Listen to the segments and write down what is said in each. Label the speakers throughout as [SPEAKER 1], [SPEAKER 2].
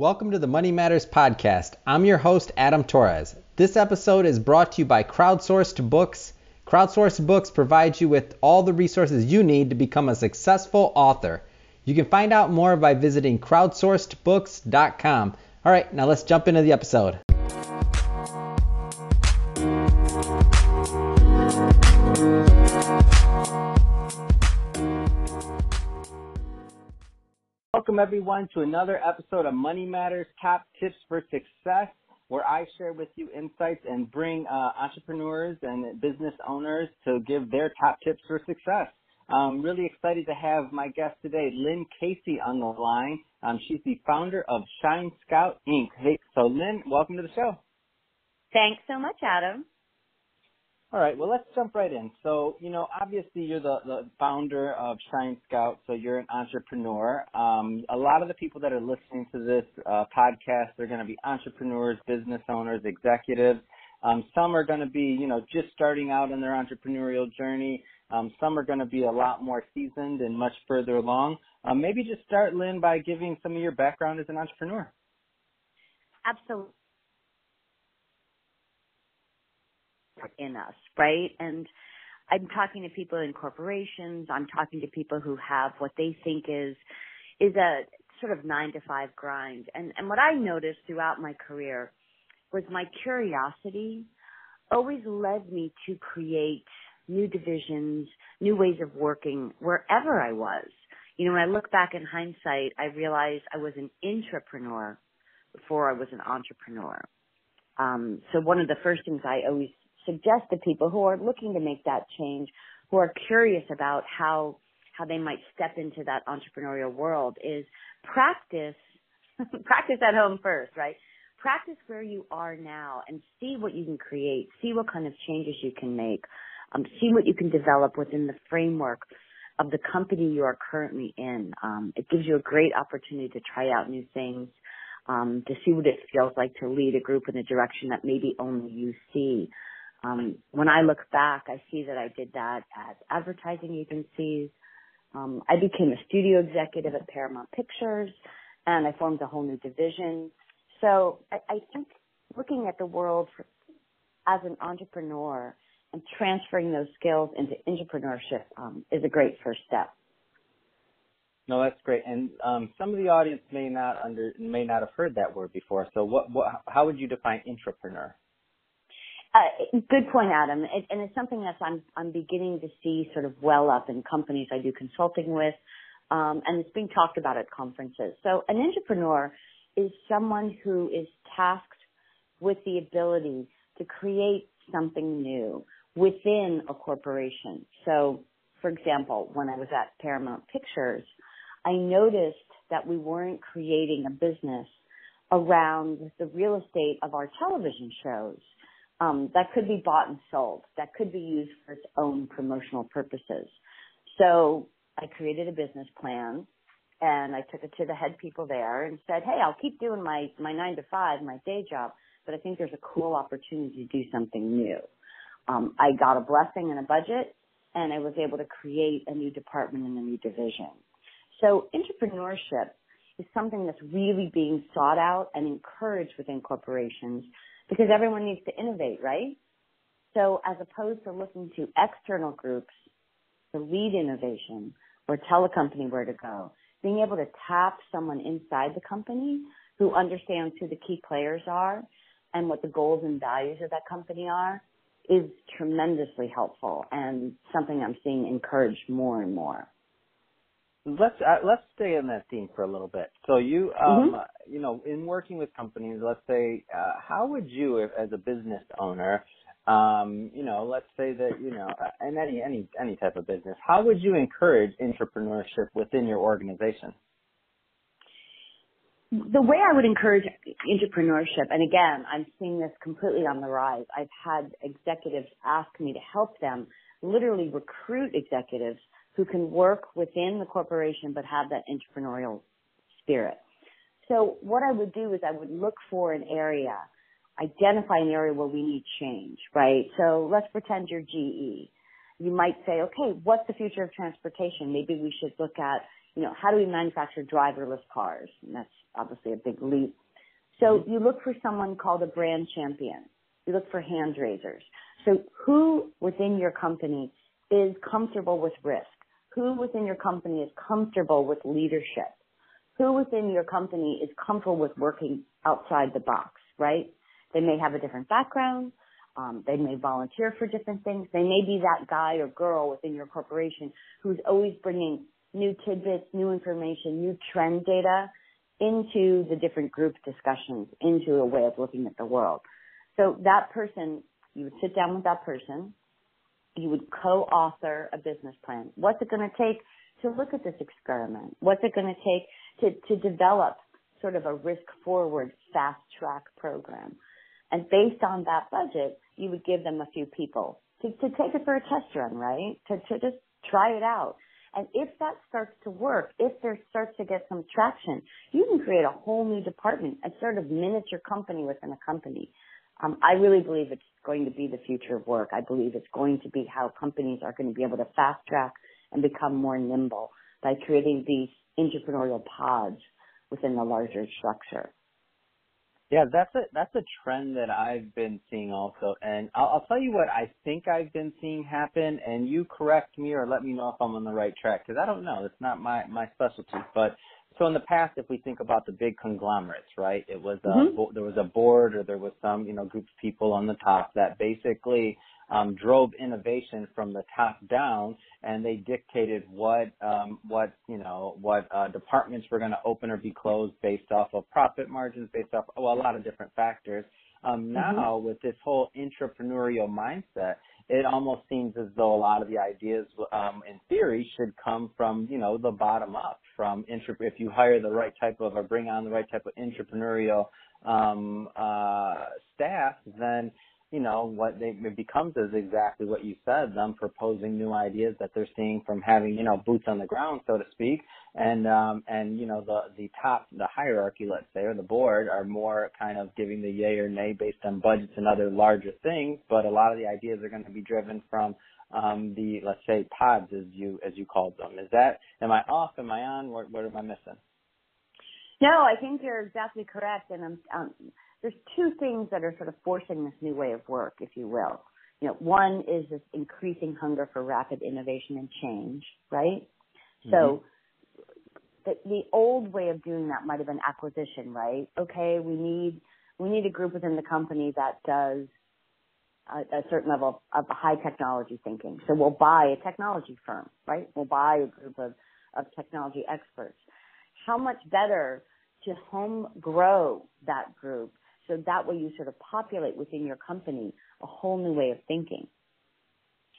[SPEAKER 1] Welcome to the Money Matters Podcast. I'm your host, Adam Torres. This episode is brought to you by Crowdsourced Books. Crowdsourced Books provides you with all the resources you need to become a successful author. You can find out more by visiting crowdsourcedbooks.com. All right, now let's jump into the episode. Everyone to another episode of Money Matters Top Tips for Success, where I share with you insights and bring uh, entrepreneurs and business owners to give their top tips for success. I'm really excited to have my guest today, Lynn Casey, on the line. Um, she's the founder of Shine Scout Inc. Hey, so Lynn, welcome to the show.
[SPEAKER 2] Thanks so much, Adam.
[SPEAKER 1] All right, well, let's jump right in. So, you know, obviously you're the, the founder of Shine Scout, so you're an entrepreneur. Um, a lot of the people that are listening to this uh, podcast, they're going to be entrepreneurs, business owners, executives. Um, some are going to be, you know, just starting out in their entrepreneurial journey. Um, some are going to be a lot more seasoned and much further along. Um, maybe just start, Lynn, by giving some of your background as an entrepreneur.
[SPEAKER 2] Absolutely. In us, right? And I'm talking to people in corporations. I'm talking to people who have what they think is is a sort of nine to five grind. And and what I noticed throughout my career was my curiosity always led me to create new divisions, new ways of working wherever I was. You know, when I look back in hindsight, I realized I was an entrepreneur before I was an entrepreneur. Um, so one of the first things I always suggest to people who are looking to make that change, who are curious about how how they might step into that entrepreneurial world is practice practice at home first, right? Practice where you are now and see what you can create, see what kind of changes you can make, um, see what you can develop within the framework of the company you are currently in. Um, it gives you a great opportunity to try out new things, um, to see what it feels like to lead a group in a direction that maybe only you see. Um, when I look back, I see that I did that at advertising agencies. Um, I became a studio executive at Paramount Pictures, and I formed a whole new division. So I, I think looking at the world for, as an entrepreneur and transferring those skills into entrepreneurship um, is a great first step.
[SPEAKER 1] No, that's great. And um, some of the audience may not under may not have heard that word before. So, what, what how would you define intrapreneur?
[SPEAKER 2] Uh, good point, Adam. It, and it's something that I'm I'm beginning to see sort of well up in companies I do consulting with, um, and it's being talked about at conferences. So an intrapreneur is someone who is tasked with the ability to create something new within a corporation. So, for example, when I was at Paramount Pictures, I noticed that we weren't creating a business around the real estate of our television shows um, that could be bought and sold, that could be used for its own promotional purposes. So I created a business plan and I took it to the head people there and said, Hey, I'll keep doing my, my nine to five, my day job, but I think there's a cool opportunity to do something new. Um, I got a blessing and a budget and I was able to create a new department and a new division. So intrapreneurship is something that's really being sought out and encouraged within corporations because everyone needs to innovate, right? So as opposed to looking to external groups to lead innovation or tell a company where to go, being able to tap someone inside the company who understands who the key players are and what the goals and values of that company are is tremendously helpful and something I'm seeing encouraged more and more
[SPEAKER 1] let's uh, let's stay in that theme for a little bit. So you um mm-hmm. you know in working with companies, let's say uh, how would you if, as a business owner um you know let's say that you know uh, in any any any type of business how would you encourage entrepreneurship within your organization
[SPEAKER 2] the way I would encourage entrepreneurship, and again, I'm seeing this completely on the rise. I've had executives ask me to help them literally recruit executives who can work within the corporation but have that entrepreneurial spirit. So what I would do is I would look for an area, identify an area where we need change, right? So let's pretend you're GE you might say, okay, what's the future of transportation? Maybe we should look at, you know, how do we manufacture driverless cars? And that's obviously a big leap. So mm-hmm. you look for someone called a brand champion. You look for hand raisers. So who within your company is comfortable with risk? Who within your company is comfortable with leadership? Who within your company is comfortable with working outside the box, right? They may have a different background. Um, they may volunteer for different things. They may be that guy or girl within your corporation who's always bringing new tidbits, new information, new trend data into the different group discussions, into a way of looking at the world. So that person, you would sit down with that person, you would co-author a business plan. What's it going to take to look at this experiment? What's it going to take to, to develop sort of a risk forward fast track program? And based on that budget, you would give them a few people to, to take it for a test run, right? To, to just try it out. And if that starts to work, if there starts to get some traction, you can create a whole new department, a sort of miniature company within a company. Um, I really believe it's going to be the future of work. I believe it's going to be how companies are going to be able to fast track and become more nimble by creating these entrepreneurial pods within the larger structure.
[SPEAKER 1] Yeah, that's a that's a trend that I've been seeing also, and I'll, I'll tell you what I think I've been seeing happen, and you correct me or let me know if I'm on the right track because I don't know. It's not my my specialty, but so in the past, if we think about the big conglomerates, right? It was a, mm-hmm. there was a board or there was some you know group of people on the top that basically um, drove innovation from the top down, and they dictated what um, what you know what uh, departments were going to open or be closed based off of profit margins, based off well a lot of different factors. Um, mm-hmm. now mm-hmm. with this whole entrepreneurial mindset, it almost seems as though a lot of the ideas, um, in theory, should come from you know the bottom up. From if you hire the right type of or bring on the right type of entrepreneurial um, uh, staff, then you know, what they, it becomes is exactly what you said, them proposing new ideas that they're seeing from having, you know, boots on the ground, so to speak. And, um, and, you know, the, the top, the hierarchy, let's say, or the board are more kind of giving the yay or nay based on budgets and other larger things. But a lot of the ideas are going to be driven from, um, the, let's say, pods as you, as you called them. Is that, am I off? Am I on? What, what am I missing?
[SPEAKER 2] No, I think you're exactly correct. And I'm, um, there's two things that are sort of forcing this new way of work, if you will. You know, one is this increasing hunger for rapid innovation and change, right? Mm-hmm. So the, the old way of doing that might have been acquisition, right? Okay, we need we need a group within the company that does a, a certain level of, of high technology thinking. So we'll buy a technology firm, right? We'll buy a group of, of technology experts. How much better to home grow that group so that way you sort of populate within your company a whole new way of thinking.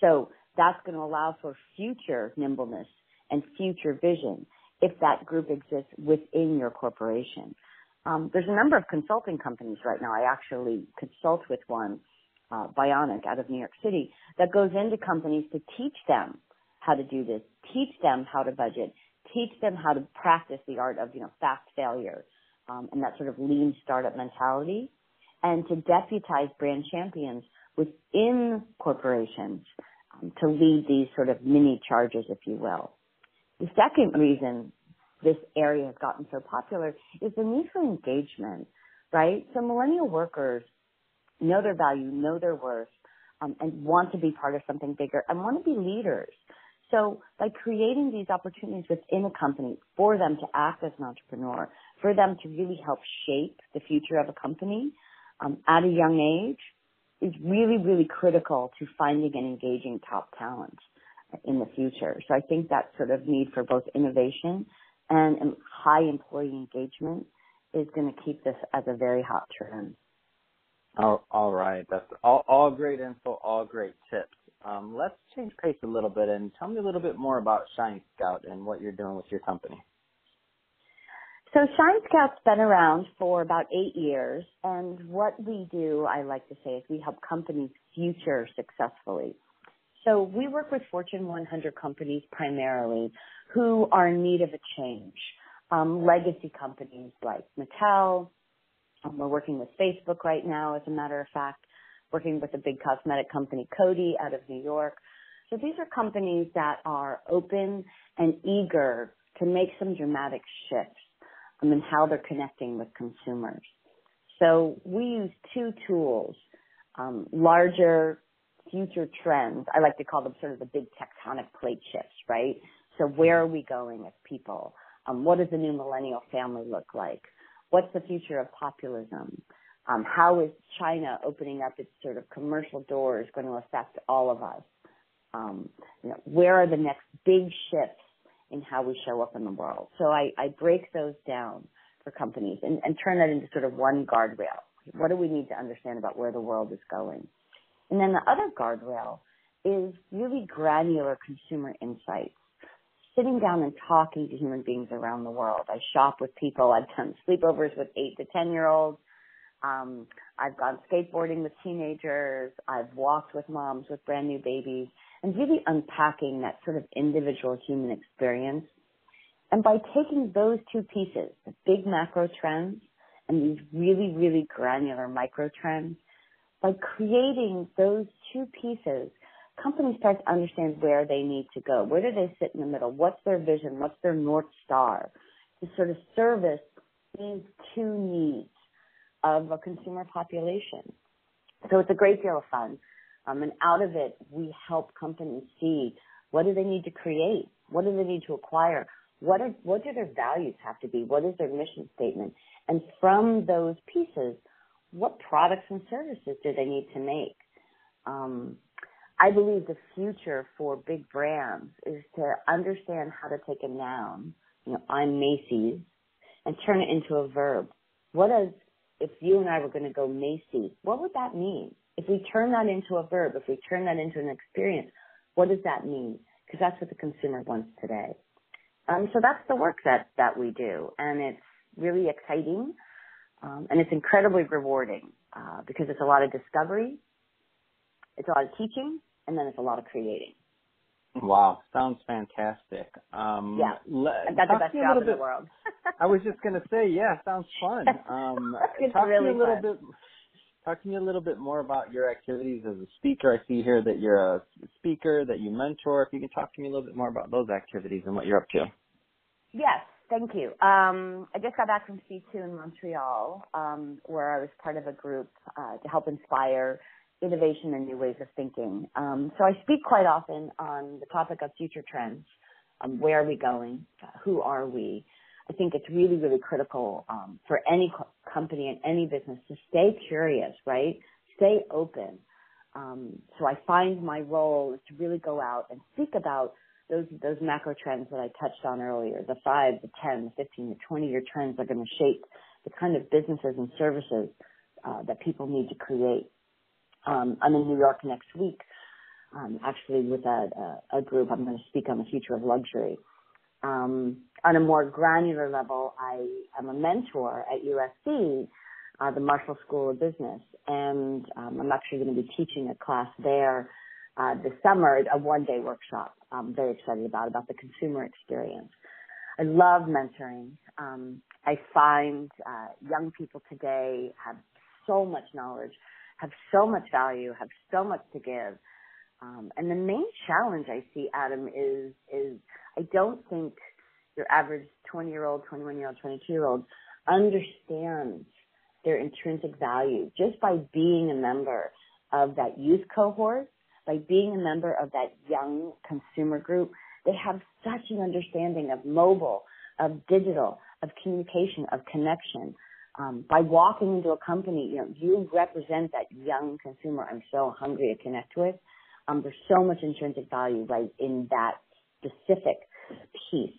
[SPEAKER 2] So that's going to allow for future nimbleness and future vision if that group exists within your corporation. Um, there's a number of consulting companies right now. I actually consult with one, uh, Bionic out of New York City, that goes into companies to teach them how to do this, teach them how to budget, teach them how to practice the art of, you know, fast failure, um, and that sort of lean startup mentality, and to deputize brand champions within corporations um, to lead these sort of mini charges, if you will. The second reason this area has gotten so popular is the need for engagement, right? So millennial workers know their value, know their worth, um, and want to be part of something bigger and want to be leaders. So by creating these opportunities within a company for them to act as an entrepreneur, for them to really help shape the future of a company um, at a young age is really, really critical to finding and engaging top talent in the future. So I think that sort of need for both innovation and high employee engagement is going to keep this as a very hot trend.
[SPEAKER 1] Oh, all right. That's all, all great info, all great tips. Um, let's change pace a little bit and tell me a little bit more about Shine Scout and what you're doing with your company.
[SPEAKER 2] So Shine Scout's been around for about eight years, and what we do, I like to say, is we help companies future successfully. So we work with Fortune 100 companies primarily who are in need of a change. Um, legacy companies like Mattel. Um, we're working with Facebook right now, as a matter of fact working with a big cosmetic company, Coty, out of New York. So these are companies that are open and eager to make some dramatic shifts in how they're connecting with consumers. So we use two tools, um, larger future trends. I like to call them sort of the big tectonic plate shifts, right? So where are we going as people? Um, what does the new millennial family look like? What's the future of populism? Um, how is China opening up its sort of commercial doors going to affect all of us? Um, you know, where are the next big shifts in how we show up in the world? So I, I break those down for companies and, and turn that into sort of one guardrail. What do we need to understand about where the world is going? And then the other guardrail is really granular consumer insights. Sitting down and talking to human beings around the world. I shop with people. I've done sleepovers with eight to ten year olds. Um, I've gone skateboarding with teenagers. I've walked with moms with brand new babies and really unpacking that sort of individual human experience. And by taking those two pieces, the big macro trends and these really, really granular micro trends, by creating those two pieces, companies start to understand where they need to go. Where do they sit in the middle? What's their vision? What's their North Star to sort of service these two needs of a consumer population? So it's a great deal of fun. Um, and out of it, we help companies see what do they need to create? What do they need to acquire? What are, what do their values have to be? What is their mission statement? And from those pieces, what products and services do they need to make? Um, I believe the future for big brands is to understand how to take a noun, you know, I'm Macy's, and turn it into a verb. What does, if you and I were going to go Macy's, what would that mean? If we turn that into a verb, if we turn that into an experience, what does that mean? Because that's what the consumer wants today. Um, so that's the work that, that we do. And it's really exciting. Um, and it's incredibly rewarding uh, because it's a lot of discovery, it's a lot of teaching, and then it's a lot of creating.
[SPEAKER 1] Wow, sounds fantastic.
[SPEAKER 2] Um, yeah, le- that's the best job in bit, the world.
[SPEAKER 1] I was just going to say, yeah, sounds fun. Um, talk
[SPEAKER 2] really
[SPEAKER 1] to me a little
[SPEAKER 2] fun.
[SPEAKER 1] bit. Talk to me a little bit more about your activities as a speaker. I see here that you're a speaker, that you mentor. If you can talk to me a little bit more about those activities and what you're up to.
[SPEAKER 2] Yes, Thank you. Um, I just got back from C2 in Montreal, um, where I was part of a group uh, to help inspire innovation and new ways of thinking. Um, so I speak quite often on the topic of future trends. Um, where are we going? Who are we? I think it's really, really critical um, for any co- company and any business to stay curious, right? Stay open. Um, so I find my role is to really go out and speak about those those macro trends that I touched on earlier, the five, the ten, the fifteen, the twenty year trends are going to shape the kind of businesses and services uh, that people need to create. Um, I'm in New York next week, um, actually with a, a, a, group. I'm going to speak on the future of luxury. Um, on a more granular level, I am a mentor at USC, uh, the Marshall School of Business, and um, I'm actually going to be teaching a class there uh, this summer, a one-day workshop. I'm very excited about about the consumer experience. I love mentoring. Um, I find uh, young people today have so much knowledge, have so much value, have so much to give. Um, and the main challenge I see, Adam, is is I don't think your average 20 year old, 21 year old, 22 year old understands their intrinsic value just by being a member of that youth cohort by being a member of that young consumer group, they have such an understanding of mobile, of digital, of communication, of connection. Um, by walking into a company, you know, you represent that young consumer I'm so hungry to connect with. Um, there's so much intrinsic value right in that specific piece.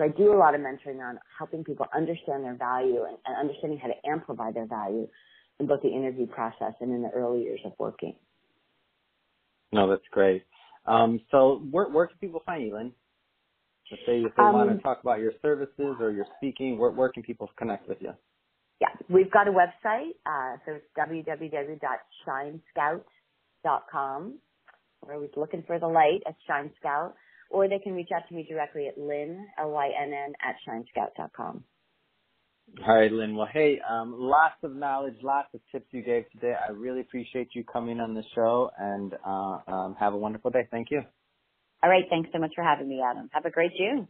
[SPEAKER 2] So I do a lot of mentoring on helping people understand their value and, and understanding how to amplify their value in both the interview process and in the early years of working.
[SPEAKER 1] No, that's great. Um, so where, where can people find you, Lynn? Let's say if they um, want to talk about your services or your speaking, where, where can people connect with you?
[SPEAKER 2] Yeah, we've got a website. Uh, so it's www.shinescout.com. We're always looking for the light at Shine Scout or they can reach out to me directly at lynn, L-Y-N-N, at shinescout.com.
[SPEAKER 1] All right, Lynn. Well, hey, um, lots of knowledge, lots of tips you gave today. I really appreciate you coming on the show and uh, um, have a wonderful day. Thank you.
[SPEAKER 2] All right. Thanks so much for having me, Adam. Have a great June.